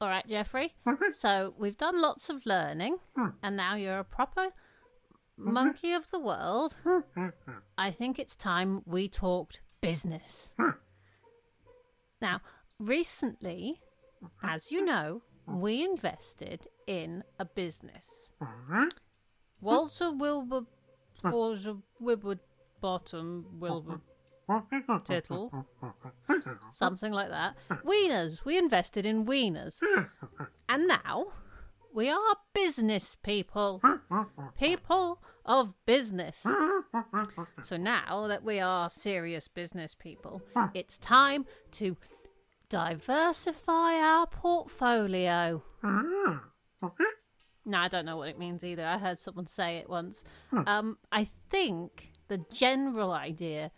All right, Jeffrey. So we've done lots of learning, hmm. and now you're a proper mm-hmm. monkey of the world. Hmm. Hmm. I think it's time we talked business. Now, recently, as you know, we invested in a business. Walter Wilbur Forger Wibwood Bottom Wilbur Tittle. Something like that. Wieners. We invested in wieners. And now we are business people. People of business. So now that we are serious business people, it's time to diversify our portfolio. No, I don't know what it means either. I heard someone say it once. Um, I think the general idea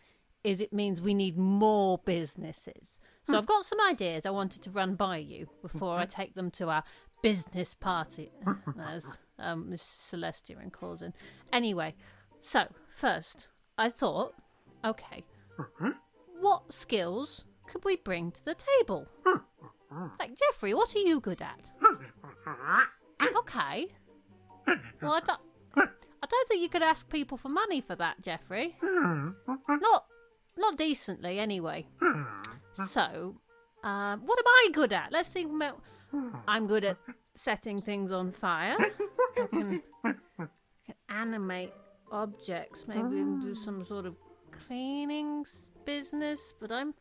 is it means we need more businesses. So hmm. I've got some ideas I wanted to run by you before I mm-hmm. take them to our business party, as um, Miss Celestia calls it. Anyway, so first, I thought, okay, mm-hmm. what skills could we bring to the table? Mm-hmm. Like, Jeffrey, what are you good at? Okay. Well, I don't, I don't think you could ask people for money for that, Jeffrey. Not, not decently, anyway. So, um, what am I good at? Let's think about. I'm good at setting things on fire. I can, can animate objects. Maybe we can do some sort of cleaning business. But I'm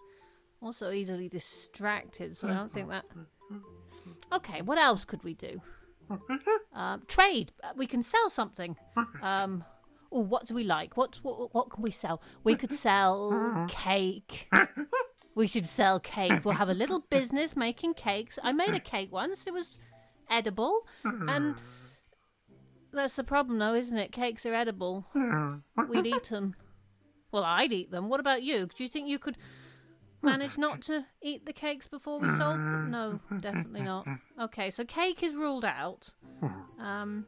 also easily distracted, so I don't think that. Okay, what else could we do? Um, trade. Uh, We can sell something. Um, oh, what do we like? What, what what can we sell? We could sell cake. We should sell cake. We'll have a little business making cakes. I made a cake once. It was edible, and that's the problem, though, isn't it? Cakes are edible. We'd eat them. Well, I'd eat them. What about you? Do you think you could manage not to eat the cakes before we sold them? No, definitely not. Okay, so cake is ruled out. Um,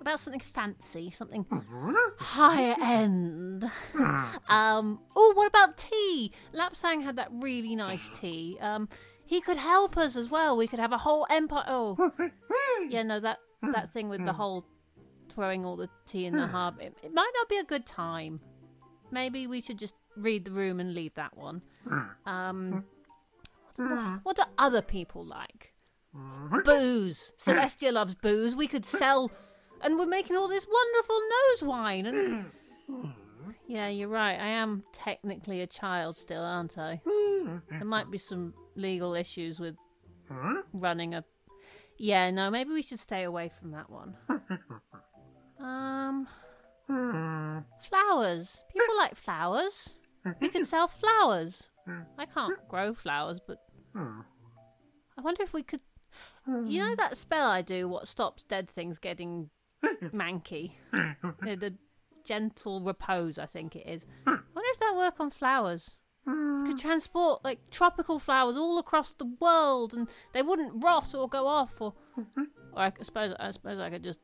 what about something fancy, something mm-hmm. higher end? Mm. Um, oh, what about tea? Lapsang had that really nice tea. Um, he could help us as well. We could have a whole empire. Oh, yeah, no, that that thing with the whole throwing all the tea in the hmm. harbour. It, it might not be a good time. Maybe we should just read the room and leave that one. Hmm. Um, hmm. what, what do other people like? Booze. Celestia loves booze. We could sell, and we're making all this wonderful nose wine. And yeah, you're right. I am technically a child still, aren't I? There might be some legal issues with running a. Yeah, no, maybe we should stay away from that one. Um, flowers. People like flowers. We could sell flowers. I can't grow flowers, but I wonder if we could. You know that spell I do, what stops dead things getting manky? The gentle repose, I think it is. Wonder if that work on flowers. We could transport like tropical flowers all across the world, and they wouldn't rot or go off. Or, or I suppose I suppose I could just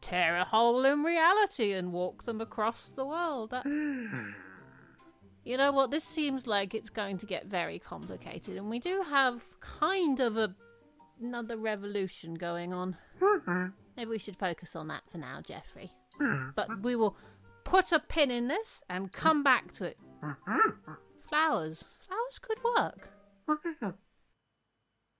tear a hole in reality and walk them across the world. That... You know what? This seems like it's going to get very complicated, and we do have kind of a another revolution going on. Maybe we should focus on that for now, Jeffrey. Mm. But we will put a pin in this and come back to it. Mm-hmm. Flowers. Flowers could work.